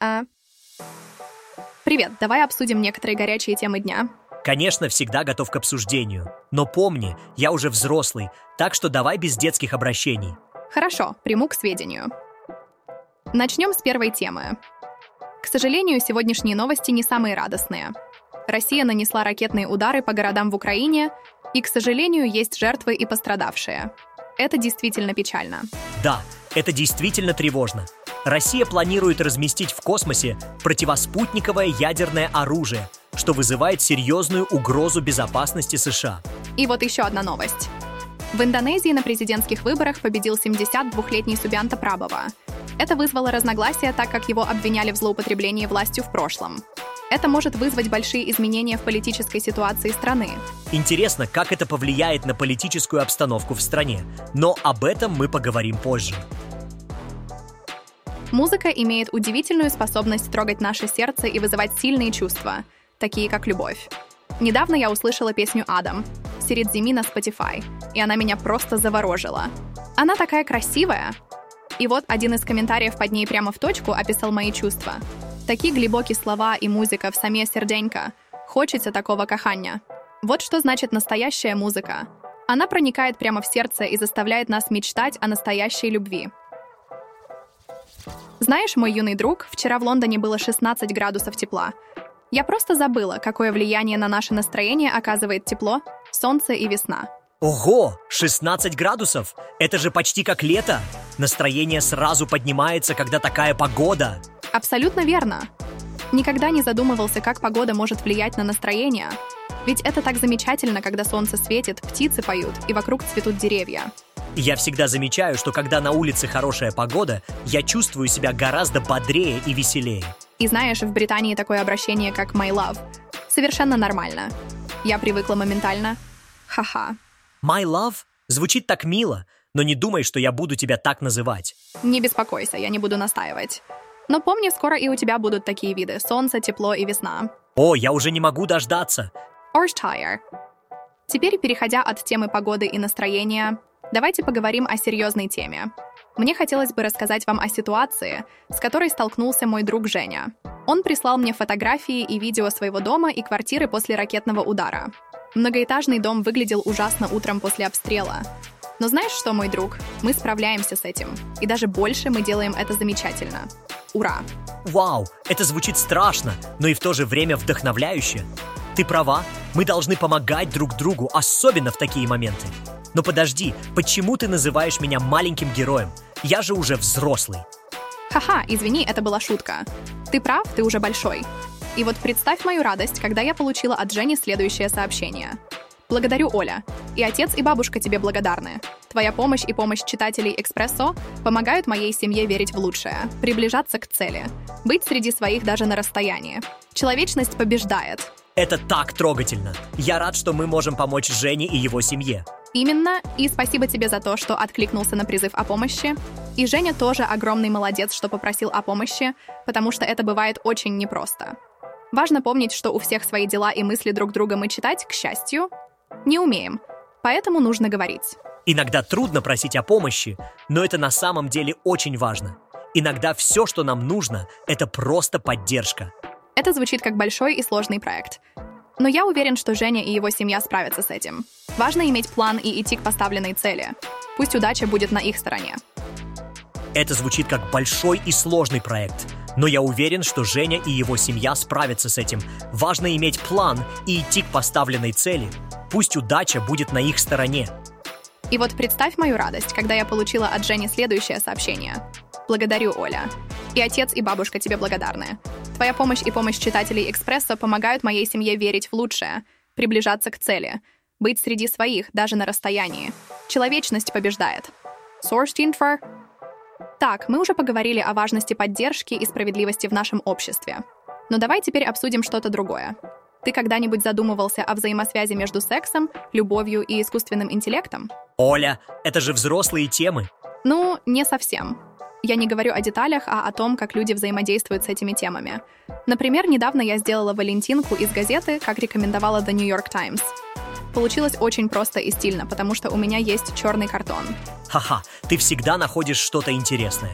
А... Привет, давай обсудим некоторые горячие темы дня. Конечно, всегда готов к обсуждению. Но помни, я уже взрослый, так что давай без детских обращений. Хорошо, приму к сведению. Начнем с первой темы. К сожалению, сегодняшние новости не самые радостные. Россия нанесла ракетные удары по городам в Украине, и, к сожалению, есть жертвы и пострадавшие. Это действительно печально. Да, это действительно тревожно. Россия планирует разместить в космосе противоспутниковое ядерное оружие, что вызывает серьезную угрозу безопасности США. И вот еще одна новость. В Индонезии на президентских выборах победил 72-летний Субянта Прабова. Это вызвало разногласия, так как его обвиняли в злоупотреблении властью в прошлом. Это может вызвать большие изменения в политической ситуации страны. Интересно, как это повлияет на политическую обстановку в стране, но об этом мы поговорим позже. Музыка имеет удивительную способность трогать наше сердце и вызывать сильные чувства, такие как любовь. Недавно я услышала песню «Адам» Сирит Зими на Spotify, и она меня просто заворожила. Она такая красивая. И вот один из комментариев под ней прямо в точку описал мои чувства. Такие глубокие слова и музыка в саме серденька. Хочется такого кахання. Вот что значит настоящая музыка. Она проникает прямо в сердце и заставляет нас мечтать о настоящей любви. Знаешь, мой юный друг, вчера в Лондоне было 16 градусов тепла. Я просто забыла, какое влияние на наше настроение оказывает тепло, солнце и весна. Ого, 16 градусов! Это же почти как лето! Настроение сразу поднимается, когда такая погода. Абсолютно верно. Никогда не задумывался, как погода может влиять на настроение. Ведь это так замечательно, когда солнце светит, птицы поют и вокруг цветут деревья. Я всегда замечаю, что когда на улице хорошая погода, я чувствую себя гораздо бодрее и веселее. И знаешь, в Британии такое обращение, как «my love». Совершенно нормально. Я привыкла моментально. Ха-ха. My love звучит так мило, но не думай, что я буду тебя так называть. Не беспокойся, я не буду настаивать. Но помни, скоро и у тебя будут такие виды — солнце, тепло и весна. О, я уже не могу дождаться. Orshire. Теперь, переходя от темы погоды и настроения, давайте поговорим о серьезной теме. Мне хотелось бы рассказать вам о ситуации, с которой столкнулся мой друг Женя. Он прислал мне фотографии и видео своего дома и квартиры после ракетного удара. Многоэтажный дом выглядел ужасно утром после обстрела. Но знаешь что, мой друг? Мы справляемся с этим. И даже больше мы делаем это замечательно. Ура! Вау, это звучит страшно, но и в то же время вдохновляюще. Ты права, мы должны помогать друг другу, особенно в такие моменты. Но подожди, почему ты называешь меня маленьким героем? Я же уже взрослый. Ха-ха, извини, это была шутка. Ты прав, ты уже большой. И вот представь мою радость, когда я получила от Жени следующее сообщение. Благодарю, Оля. И отец, и бабушка тебе благодарны. Твоя помощь и помощь читателей «Экспрессо» помогают моей семье верить в лучшее, приближаться к цели, быть среди своих даже на расстоянии. Человечность побеждает. Это так трогательно. Я рад, что мы можем помочь Жене и его семье. Именно, и спасибо тебе за то, что откликнулся на призыв о помощи. И Женя тоже огромный молодец, что попросил о помощи, потому что это бывает очень непросто. Важно помнить, что у всех свои дела и мысли друг друга мы читать, к счастью, не умеем. Поэтому нужно говорить. Иногда трудно просить о помощи, но это на самом деле очень важно. Иногда все, что нам нужно, это просто поддержка. Это звучит как большой и сложный проект. Но я уверен, что Женя и его семья справятся с этим. Важно иметь план и идти к поставленной цели. Пусть удача будет на их стороне. Это звучит как большой и сложный проект, но я уверен, что Женя и его семья справятся с этим. Важно иметь план и идти к поставленной цели. Пусть удача будет на их стороне. И вот представь мою радость, когда я получила от Жени следующее сообщение. Благодарю, Оля. И отец, и бабушка тебе благодарны. Твоя помощь и помощь читателей «Экспресса» помогают моей семье верить в лучшее, приближаться к цели, быть среди своих, даже на расстоянии. Человечность побеждает. Source Info так, мы уже поговорили о важности поддержки и справедливости в нашем обществе. Но давай теперь обсудим что-то другое. Ты когда-нибудь задумывался о взаимосвязи между сексом, любовью и искусственным интеллектом? Оля, это же взрослые темы. Ну, не совсем. Я не говорю о деталях, а о том, как люди взаимодействуют с этими темами. Например, недавно я сделала валентинку из газеты, как рекомендовала The New York Times. Получилось очень просто и стильно, потому что у меня есть черный картон. Ха-ха, ты всегда находишь что-то интересное.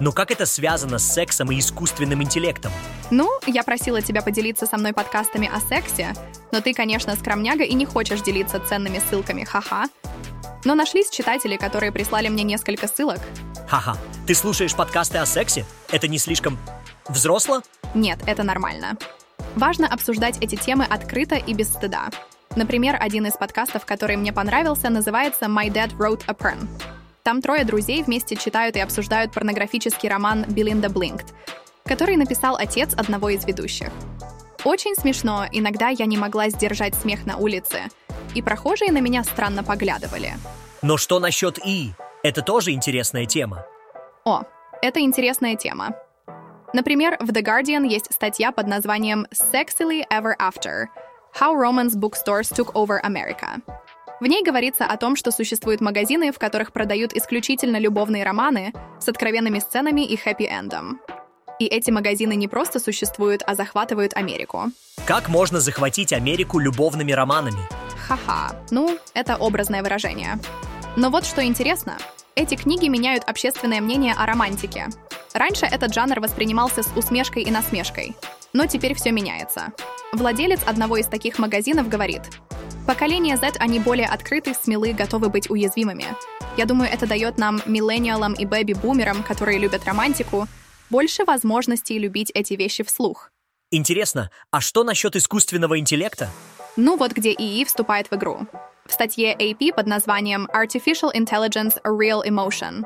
Но как это связано с сексом и искусственным интеллектом? Ну, я просила тебя поделиться со мной подкастами о сексе, но ты, конечно, скромняга и не хочешь делиться ценными ссылками, ха-ха. Но нашлись читатели, которые прислали мне несколько ссылок. Ха-ха, ты слушаешь подкасты о сексе? Это не слишком взросло? Нет, это нормально. Важно обсуждать эти темы открыто и без стыда. Например, один из подкастов, который мне понравился, называется «My Dad Wrote a Porn». Там трое друзей вместе читают и обсуждают порнографический роман «Белинда Блинкт», который написал отец одного из ведущих. Очень смешно, иногда я не могла сдержать смех на улице, и прохожие на меня странно поглядывали. Но что насчет «и»? Это тоже интересная тема. О, это интересная тема. Например, в The Guardian есть статья под названием «Sexily Ever After – How Romance Bookstores Took Over America». В ней говорится о том, что существуют магазины, в которых продают исключительно любовные романы с откровенными сценами и хэппи-эндом. И эти магазины не просто существуют, а захватывают Америку. Как можно захватить Америку любовными романами? Ха-ха. Ну, это образное выражение. Но вот что интересно. Эти книги меняют общественное мнение о романтике. Раньше этот жанр воспринимался с усмешкой и насмешкой. Но теперь все меняется. Владелец одного из таких магазинов говорит, Поколение Z, они более открыты, смелы, готовы быть уязвимыми. Я думаю, это дает нам, миллениалам и бэби-бумерам, которые любят романтику, больше возможностей любить эти вещи вслух. Интересно, а что насчет искусственного интеллекта? Ну вот где ИИ вступает в игру. В статье AP под названием Artificial Intelligence a Real Emotion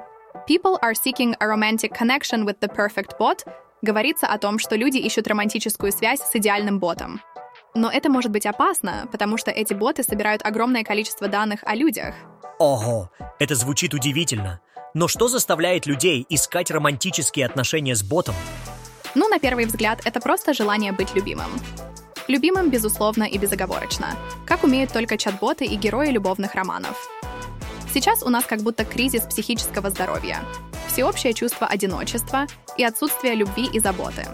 People are seeking a romantic connection with the perfect bot говорится о том, что люди ищут романтическую связь с идеальным ботом. Но это может быть опасно, потому что эти боты собирают огромное количество данных о людях. Ого, это звучит удивительно. Но что заставляет людей искать романтические отношения с ботом? Ну, на первый взгляд, это просто желание быть любимым. Любимым, безусловно, и безоговорочно, как умеют только чат-боты и герои любовных романов. Сейчас у нас как будто кризис психического здоровья, всеобщее чувство одиночества и отсутствие любви и заботы.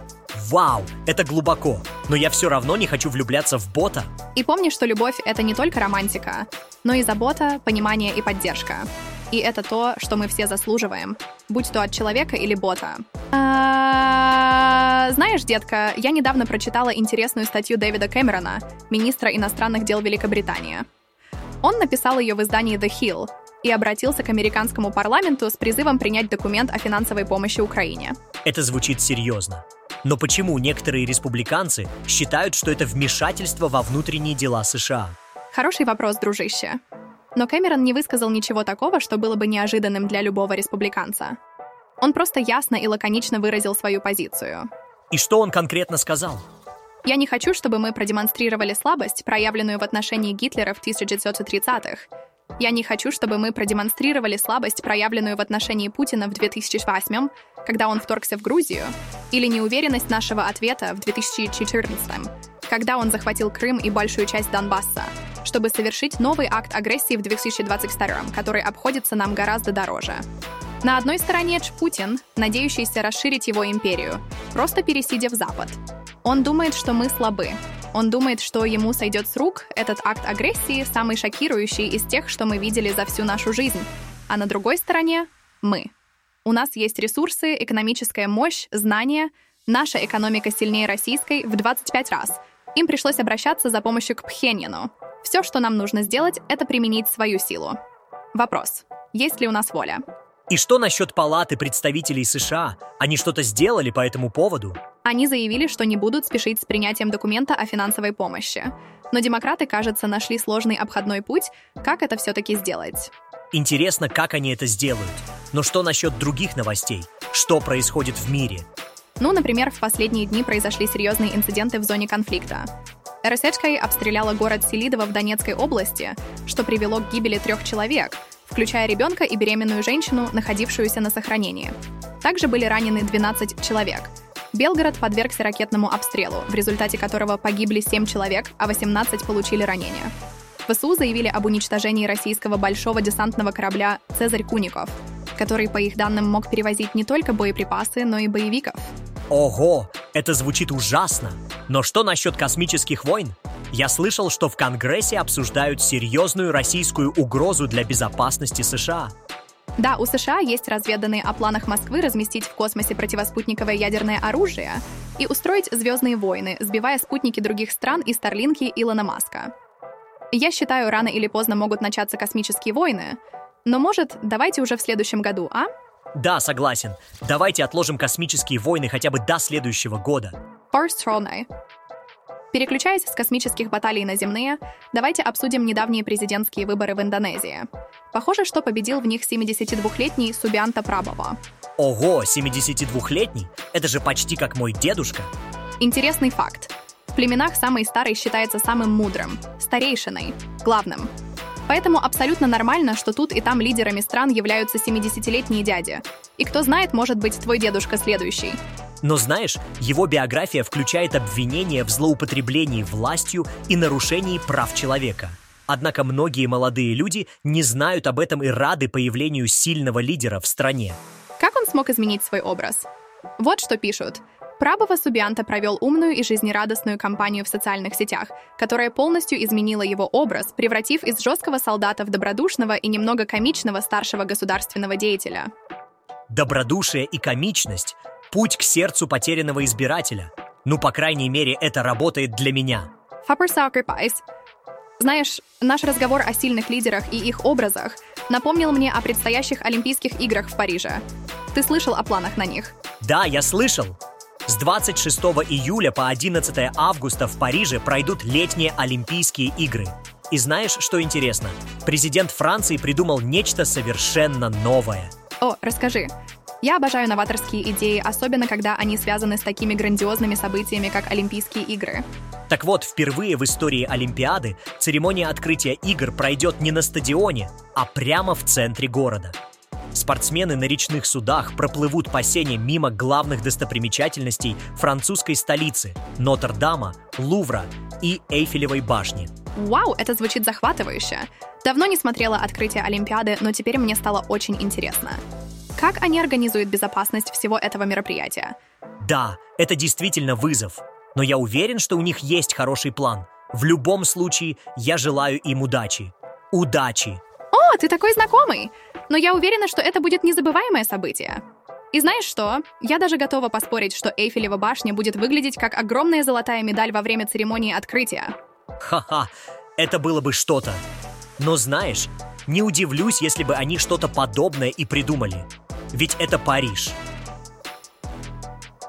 Вау, это глубоко, но я все равно не хочу влюбляться в бота. И помни, что любовь — это не только романтика, но и забота, понимание и поддержка. И это то, что мы все заслуживаем, будь то от человека или бота. А, знаешь, детка, я недавно прочитала интересную статью Дэвида Кэмерона, министра иностранных дел Великобритании. Он написал ее в издании The Hill и обратился к американскому парламенту с призывом принять документ о финансовой помощи Украине. Это звучит серьезно. Но почему некоторые республиканцы считают, что это вмешательство во внутренние дела США? Хороший вопрос, дружище. Но Кэмерон не высказал ничего такого, что было бы неожиданным для любого республиканца. Он просто ясно и лаконично выразил свою позицию. И что он конкретно сказал? Я не хочу, чтобы мы продемонстрировали слабость, проявленную в отношении Гитлера в 1930-х, я не хочу, чтобы мы продемонстрировали слабость, проявленную в отношении Путина в 2008 когда он вторгся в Грузию, или неуверенность нашего ответа в 2014 когда он захватил Крым и большую часть Донбасса, чтобы совершить новый акт агрессии в 2022 который обходится нам гораздо дороже. На одной стороне Ч Путин, надеющийся расширить его империю, просто пересидя в Запад. Он думает, что мы слабы, он думает, что ему сойдет с рук этот акт агрессии, самый шокирующий из тех, что мы видели за всю нашу жизнь. А на другой стороне — мы. У нас есть ресурсы, экономическая мощь, знания. Наша экономика сильнее российской в 25 раз. Им пришлось обращаться за помощью к Пхеньяну. Все, что нам нужно сделать, это применить свою силу. Вопрос. Есть ли у нас воля? И что насчет Палаты представителей США? Они что-то сделали по этому поводу? Они заявили, что не будут спешить с принятием документа о финансовой помощи. Но демократы, кажется, нашли сложный обходной путь, как это все-таки сделать. Интересно, как они это сделают. Но что насчет других новостей? Что происходит в мире? Ну, например, в последние дни произошли серьезные инциденты в зоне конфликта. РСХ обстреляла город Селидово в Донецкой области, что привело к гибели трех человек, включая ребенка и беременную женщину, находившуюся на сохранении. Также были ранены 12 человек. Белгород подвергся ракетному обстрелу, в результате которого погибли 7 человек, а 18 получили ранения. ВСУ заявили об уничтожении российского большого десантного корабля «Цезарь Куников», который, по их данным, мог перевозить не только боеприпасы, но и боевиков. Ого, это звучит ужасно. Но что насчет космических войн? Я слышал, что в Конгрессе обсуждают серьезную российскую угрозу для безопасности США. Да, у США есть разведанные о планах Москвы разместить в космосе противоспутниковое ядерное оружие и устроить звездные войны, сбивая спутники других стран и Старлинки Илона Маска. Я считаю, рано или поздно могут начаться космические войны, но, может, давайте уже в следующем году, а? Да, согласен. Давайте отложим космические войны хотя бы до следующего года. First Переключаясь с космических баталий на земные, давайте обсудим недавние президентские выборы в Индонезии. Похоже, что победил в них 72-летний Субианта Прабова. Ого, 72-летний? Это же почти как мой дедушка. Интересный факт. В племенах самый старый считается самым мудрым, старейшиной, главным. Поэтому абсолютно нормально, что тут и там лидерами стран являются 70-летние дяди. И кто знает, может быть, твой дедушка следующий. Но знаешь, его биография включает обвинения в злоупотреблении властью и нарушении прав человека. Однако многие молодые люди не знают об этом и рады появлению сильного лидера в стране. Как он смог изменить свой образ? Вот что пишут. Прабова Субианта провел умную и жизнерадостную кампанию в социальных сетях, которая полностью изменила его образ, превратив из жесткого солдата в добродушного и немного комичного старшего государственного деятеля. Добродушие и комичность Путь к сердцу потерянного избирателя. Ну, по крайней мере, это работает для меня. Знаешь, наш разговор о сильных лидерах и их образах напомнил мне о предстоящих Олимпийских играх в Париже. Ты слышал о планах на них? Да, я слышал. С 26 июля по 11 августа в Париже пройдут летние Олимпийские игры. И знаешь, что интересно? Президент Франции придумал нечто совершенно новое. О, расскажи. Я обожаю новаторские идеи, особенно когда они связаны с такими грандиозными событиями, как Олимпийские игры. Так вот, впервые в истории Олимпиады церемония открытия игр пройдет не на стадионе, а прямо в центре города. Спортсмены на речных судах проплывут по сене мимо главных достопримечательностей французской столицы – Нотр-Дама, Лувра и Эйфелевой башни. Вау, это звучит захватывающе. Давно не смотрела открытие Олимпиады, но теперь мне стало очень интересно. Как они организуют безопасность всего этого мероприятия? Да, это действительно вызов. Но я уверен, что у них есть хороший план. В любом случае, я желаю им удачи. Удачи! О, ты такой знакомый! Но я уверена, что это будет незабываемое событие. И знаешь что? Я даже готова поспорить, что Эйфелева башня будет выглядеть как огромная золотая медаль во время церемонии открытия. Ха-ха, это было бы что-то. Но знаешь, не удивлюсь, если бы они что-то подобное и придумали. Ведь это Париж.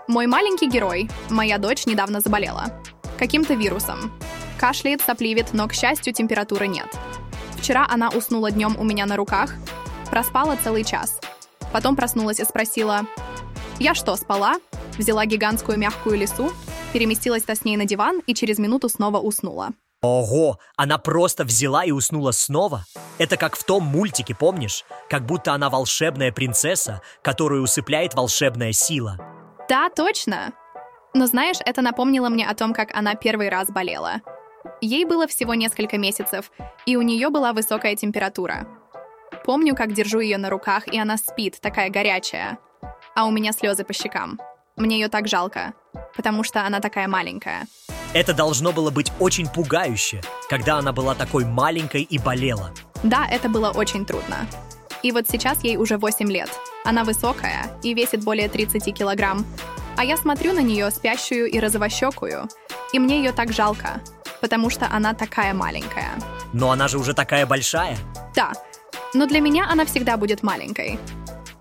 Мой маленький герой, моя дочь недавно заболела. Каким-то вирусом. Кашляет, сопливит, но, к счастью, температуры нет. Вчера она уснула днем у меня на руках, проспала целый час. Потом проснулась и спросила, «Я что, спала?» Взяла гигантскую мягкую лису, переместилась с ней на диван и через минуту снова уснула. Ого, она просто взяла и уснула снова? Это как в том мультике, помнишь? Как будто она волшебная принцесса, которую усыпляет волшебная сила. Да, точно. Но знаешь, это напомнило мне о том, как она первый раз болела. Ей было всего несколько месяцев, и у нее была высокая температура. Помню, как держу ее на руках, и она спит, такая горячая. А у меня слезы по щекам. Мне ее так жалко, потому что она такая маленькая. Это должно было быть очень пугающе, когда она была такой маленькой и болела. Да, это было очень трудно. И вот сейчас ей уже 8 лет. Она высокая и весит более 30 килограмм. А я смотрю на нее спящую и розовощекую, и мне ее так жалко, потому что она такая маленькая. Но она же уже такая большая. Да, но для меня она всегда будет маленькой.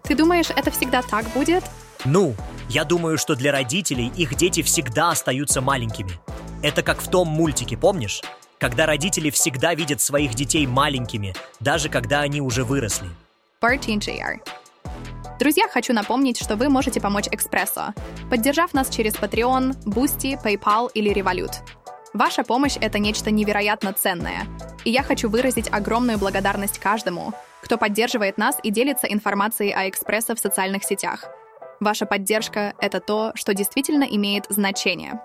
Ты думаешь, это всегда так будет? Ну, я думаю, что для родителей их дети всегда остаются маленькими. Это как в том мультике, помнишь? Когда родители всегда видят своих детей маленькими, даже когда они уже выросли. Друзья, хочу напомнить, что вы можете помочь Экспрессо, поддержав нас через Patreon, Boosty, PayPal или Revolut. Ваша помощь — это нечто невероятно ценное, и я хочу выразить огромную благодарность каждому, кто поддерживает нас и делится информацией о Экспрессо в социальных сетях. Ваша поддержка — это то, что действительно имеет значение.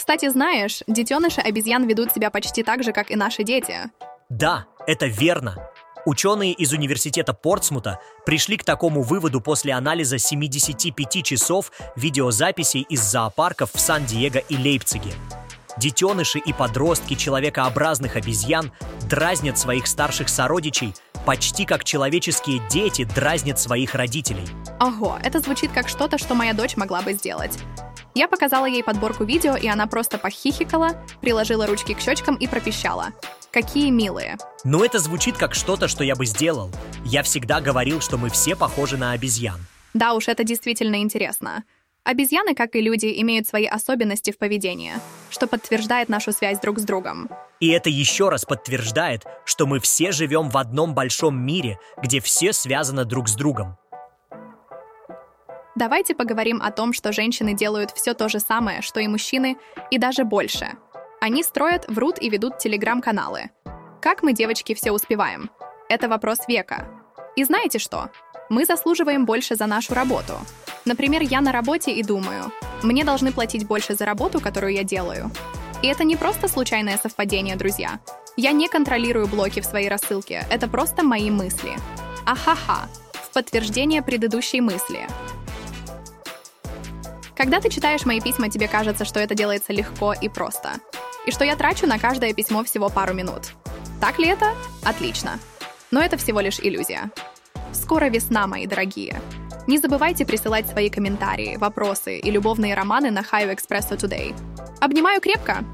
Кстати, знаешь, детеныши обезьян ведут себя почти так же, как и наши дети. Да, это верно. Ученые из университета Портсмута пришли к такому выводу после анализа 75 часов видеозаписей из зоопарков в Сан-Диего и Лейпциге. Детеныши и подростки человекообразных обезьян дразнят своих старших сородичей, Почти как человеческие дети дразнят своих родителей. Ого, это звучит как что-то, что моя дочь могла бы сделать. Я показала ей подборку видео, и она просто похихикала, приложила ручки к щечкам и пропищала. Какие милые. Но это звучит как что-то, что я бы сделал. Я всегда говорил, что мы все похожи на обезьян. Да уж, это действительно интересно. Обезьяны, как и люди, имеют свои особенности в поведении, что подтверждает нашу связь друг с другом. И это еще раз подтверждает, что мы все живем в одном большом мире, где все связаны друг с другом. Давайте поговорим о том, что женщины делают все то же самое, что и мужчины, и даже больше. Они строят, врут и ведут телеграм-каналы. Как мы, девочки, все успеваем? Это вопрос века. И знаете что? Мы заслуживаем больше за нашу работу. Например, я на работе и думаю, мне должны платить больше за работу, которую я делаю. И это не просто случайное совпадение, друзья. Я не контролирую блоки в своей рассылке, это просто мои мысли. Ахаха, в подтверждение предыдущей мысли. Когда ты читаешь мои письма, тебе кажется, что это делается легко и просто. И что я трачу на каждое письмо всего пару минут. Так ли это? Отлично. Но это всего лишь иллюзия. Скоро весна, мои дорогие. Не забывайте присылать свои комментарии, вопросы и любовные романы на Хайо Экспрессо Today. Обнимаю крепко!